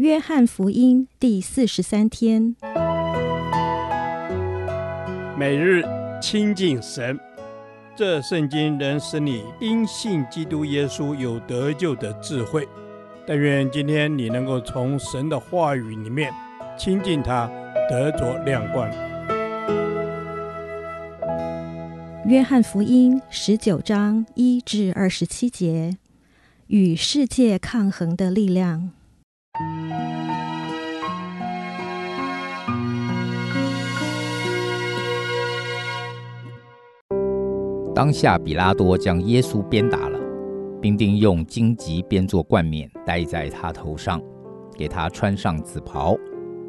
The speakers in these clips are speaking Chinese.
约翰福音第四十三天，每日亲近神，这圣经能使你因信基督耶稣有得救的智慧。但愿今天你能够从神的话语里面亲近他，得着亮光。约翰福音十九章一至二十七节，与世界抗衡的力量。当下，比拉多将耶稣鞭打了，兵丁用荆棘编作冠冕戴在他头上，给他穿上紫袍，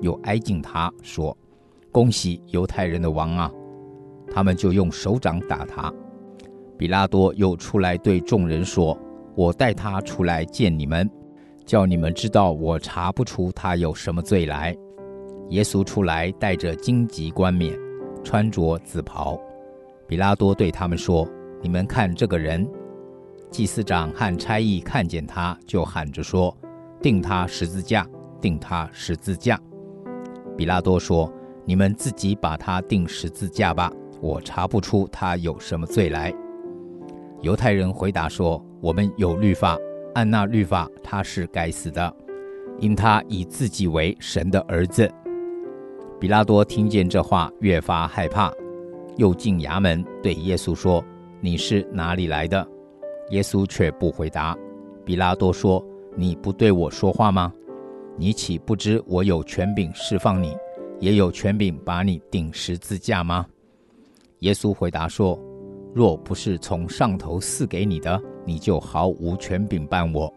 又挨近他说：“恭喜犹太人的王啊！”他们就用手掌打他。比拉多又出来对众人说：“我带他出来见你们。”叫你们知道，我查不出他有什么罪来。耶稣出来，带着荆棘冠冕，穿着紫袍。比拉多对他们说：“你们看这个人。”祭司长和差役看见他，就喊着说：“钉他十字架！钉他十字架！”比拉多说：“你们自己把他钉十字架吧，我查不出他有什么罪来。”犹太人回答说：“我们有律法。”按那律法，他是该死的，因他以自己为神的儿子。比拉多听见这话，越发害怕，又进衙门对耶稣说：“你是哪里来的？”耶稣却不回答。比拉多说：“你不对我说话吗？你岂不知我有权柄释放你，也有权柄把你钉十字架吗？”耶稣回答说：“若不是从上头赐给你的。”你就毫无权柄办我，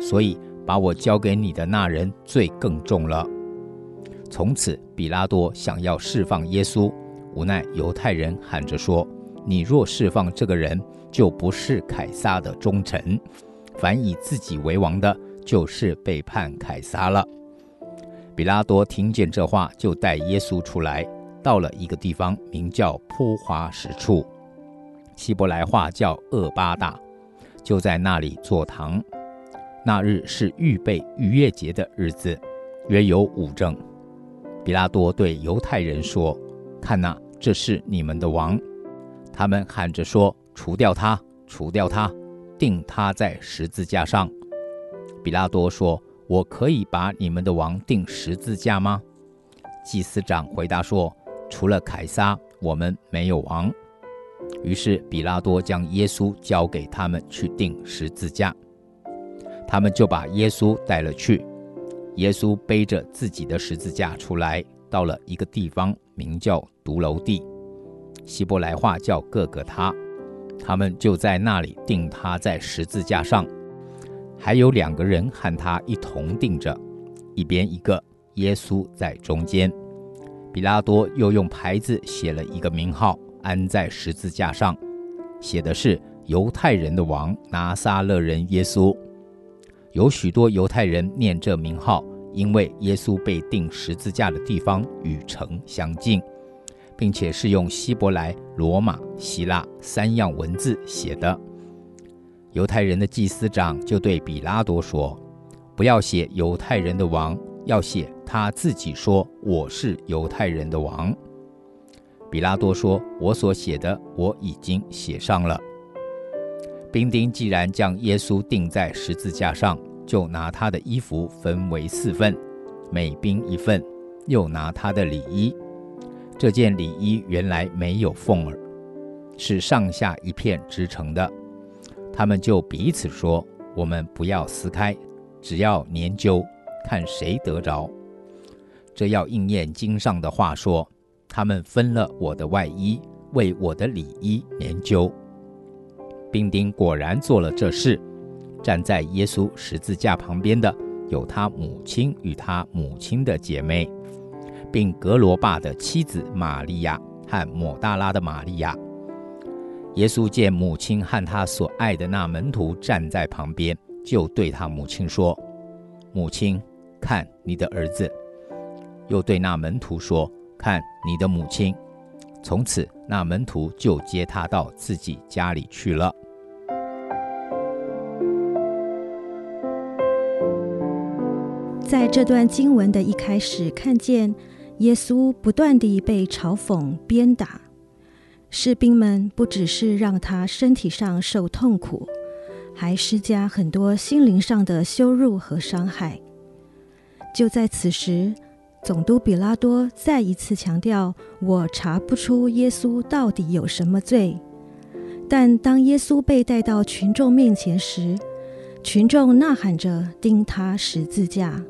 所以把我交给你的那人罪更重了。从此，比拉多想要释放耶稣，无奈犹太人喊着说：“你若释放这个人，就不是凯撒的忠臣；凡以自己为王的，就是背叛凯撒了。”比拉多听见这话，就带耶稣出来，到了一个地方，名叫铺花石处，希伯来话叫厄巴大。就在那里坐堂。那日是预备逾越节的日子，约有五正。比拉多对犹太人说：“看哪，这是你们的王。”他们喊着说：“除掉他，除掉他，钉他在十字架上。”比拉多说：“我可以把你们的王钉十字架吗？”祭司长回答说：“除了凯撒，我们没有王。”于是比拉多将耶稣交给他们去钉十字架，他们就把耶稣带了去。耶稣背着自己的十字架出来，到了一个地方，名叫髑髅地，希伯来话叫各各他。他们就在那里钉他在十字架上，还有两个人和他一同钉着，一边一个，耶稣在中间。比拉多又用牌子写了一个名号。安在十字架上，写的是犹太人的王拿撒勒人耶稣。有许多犹太人念这名号，因为耶稣被钉十字架的地方与城相近，并且是用希伯来、罗马、希腊三样文字写的。犹太人的祭司长就对比拉多说：“不要写犹太人的王，要写他自己说我是犹太人的王。”比拉多说：“我所写的，我已经写上了。”兵丁既然将耶稣钉在十字架上，就拿他的衣服分为四份，每兵一份，又拿他的里衣。这件里衣原来没有缝儿，是上下一片织成的。他们就彼此说：“我们不要撕开，只要研究，看谁得着。”这要应验经上的话说。他们分了我的外衣，为我的里衣研究。兵丁果然做了这事。站在耶稣十字架旁边的有他母亲与他母亲的姐妹，并格罗巴的妻子玛利亚和抹大拉的玛利亚。耶稣见母亲和他所爱的那门徒站在旁边，就对他母亲说：“母亲，看你的儿子。”又对那门徒说。看你的母亲，从此那门徒就接他到自己家里去了。在这段经文的一开始，看见耶稣不断地被嘲讽、鞭打，士兵们不只是让他身体上受痛苦，还施加很多心灵上的羞辱和伤害。就在此时，总督比拉多再一次强调：“我查不出耶稣到底有什么罪。”但当耶稣被带到群众面前时，群众呐喊着钉他十字架。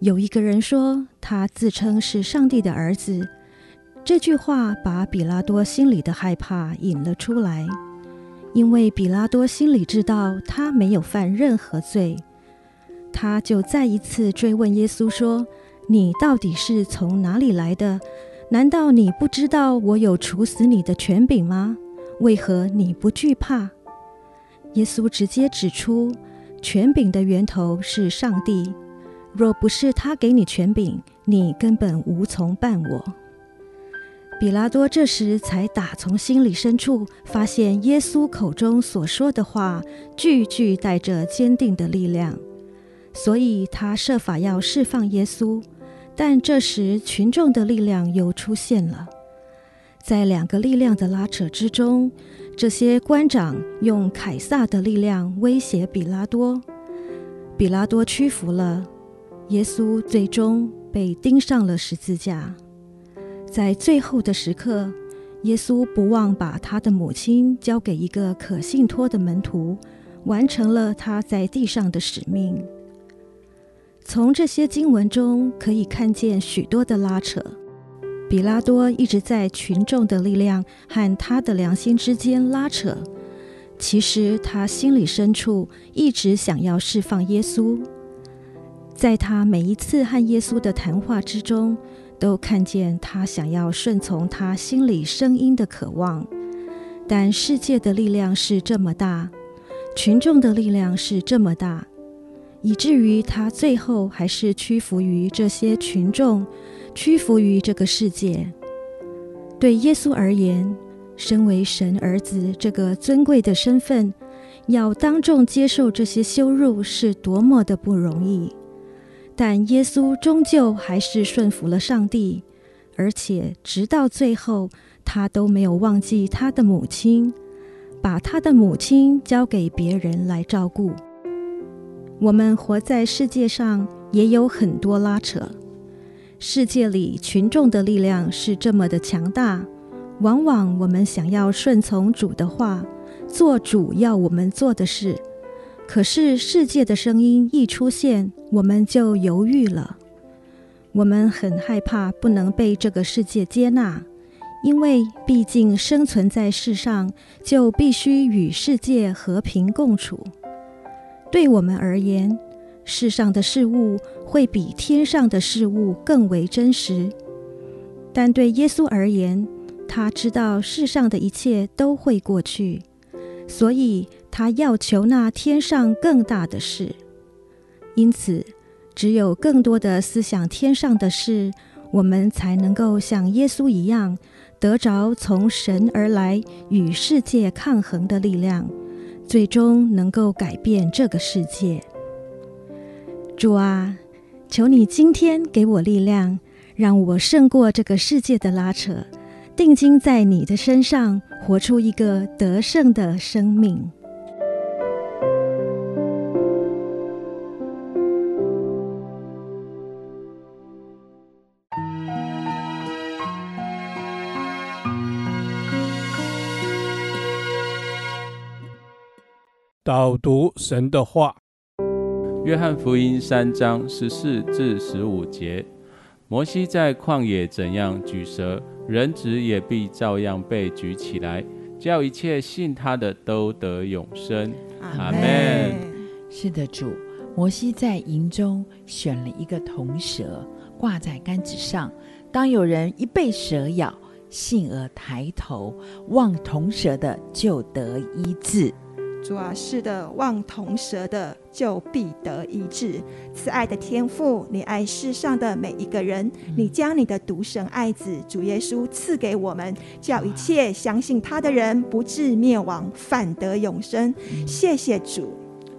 有一个人说他自称是上帝的儿子，这句话把比拉多心里的害怕引了出来，因为比拉多心里知道他没有犯任何罪，他就再一次追问耶稣说：“你到底是从哪里来的？难道你不知道我有处死你的权柄吗？为何你不惧怕？”耶稣直接指出，权柄的源头是上帝。若不是他给你权柄，你根本无从办我。比拉多这时才打从心里深处发现，耶稣口中所说的话句句带着坚定的力量，所以他设法要释放耶稣。但这时群众的力量又出现了，在两个力量的拉扯之中。这些官长用凯撒的力量威胁比拉多，比拉多屈服了，耶稣最终被钉上了十字架。在最后的时刻，耶稣不忘把他的母亲交给一个可信托的门徒，完成了他在地上的使命。从这些经文中可以看见许多的拉扯。比拉多一直在群众的力量和他的良心之间拉扯，其实他心里深处一直想要释放耶稣。在他每一次和耶稣的谈话之中，都看见他想要顺从他心里声音的渴望。但世界的力量是这么大，群众的力量是这么大，以至于他最后还是屈服于这些群众。屈服于这个世界。对耶稣而言，身为神儿子这个尊贵的身份，要当众接受这些羞辱是多么的不容易。但耶稣终究还是顺服了上帝，而且直到最后，他都没有忘记他的母亲，把他的母亲交给别人来照顾。我们活在世界上，也有很多拉扯。世界里群众的力量是这么的强大，往往我们想要顺从主的话，做主要我们做的事，可是世界的声音一出现，我们就犹豫了。我们很害怕不能被这个世界接纳，因为毕竟生存在世上，就必须与世界和平共处。对我们而言，世上的事物会比天上的事物更为真实，但对耶稣而言，他知道世上的一切都会过去，所以他要求那天上更大的事。因此，只有更多的思想天上的事，我们才能够像耶稣一样，得着从神而来与世界抗衡的力量，最终能够改变这个世界。主啊，求你今天给我力量，让我胜过这个世界的拉扯，定睛在你的身上，活出一个得胜的生命。导读神的话。约翰福音三章十四至十五节：摩西在旷野怎样举蛇，人子也必照样被举起来，叫一切信他的都得永生。阿门。是的，主。摩西在营中选了一个铜蛇，挂在杆子上。当有人一被蛇咬，信而抬头望铜蛇的，就得医治。主啊，是的，望同蛇的就必得医治。慈爱的天父，你爱世上的每一个人，你将你的独生爱子主耶稣赐给我们，叫一切相信他的人不至灭亡，反得永生。谢谢主，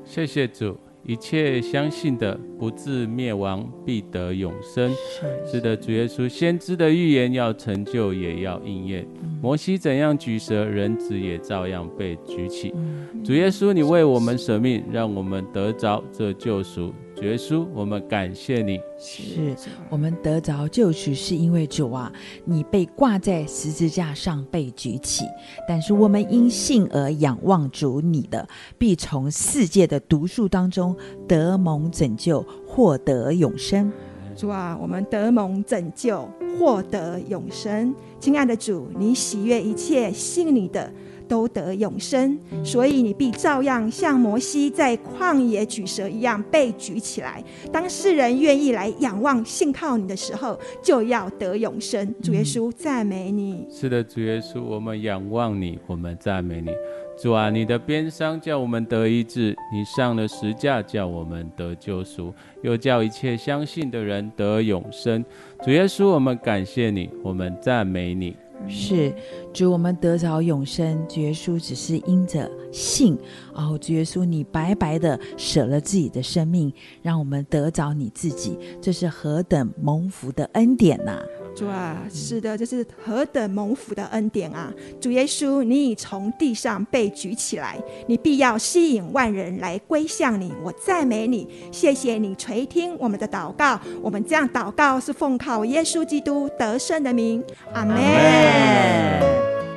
谢谢主。一切相信的不至灭亡，必得永生。是，是的，主耶稣，先知的预言要成就，也要应验。嗯、摩西怎样举蛇，人子也照样被举起。嗯、主耶稣，你为我们舍命，让我们得着这救赎。主耶稣，我们感谢你。是我们得着救赎，是因为主啊，你被挂在十字架上被举起。但是我们因信而仰望主，你的必从世界的毒素当中得蒙拯救，获得永生。主啊，我们得蒙拯救，获得永生。亲爱的主，你喜悦一切信你的。都得永生，所以你必照样像摩西在旷野举蛇一样被举起来。当世人愿意来仰望、信靠你的时候，就要得永生。主耶稣，赞美你。是的，主耶稣，我们仰望你，我们赞美你。主啊，你的鞭伤叫我们得医治，你上了十架叫我们得救赎，又叫一切相信的人得永生。主耶稣，我们感谢你，我们赞美你。是主，我们得着永生。主耶稣只是因着信，哦，主耶稣，你白白的舍了自己的生命，让我们得着你自己，这是何等蒙福的恩典呐、主啊，是的，这是何等蒙福的恩典啊！主耶稣，你已从地上被举起来，你必要吸引万人来归向你。我赞美你，谢谢你垂听我们的祷告。我们这样祷告是奉靠耶稣基督得胜的名。阿门。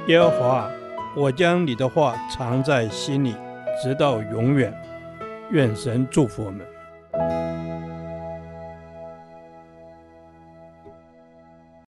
耶和华，我将你的话藏在心里，直到永远。愿神祝福我们。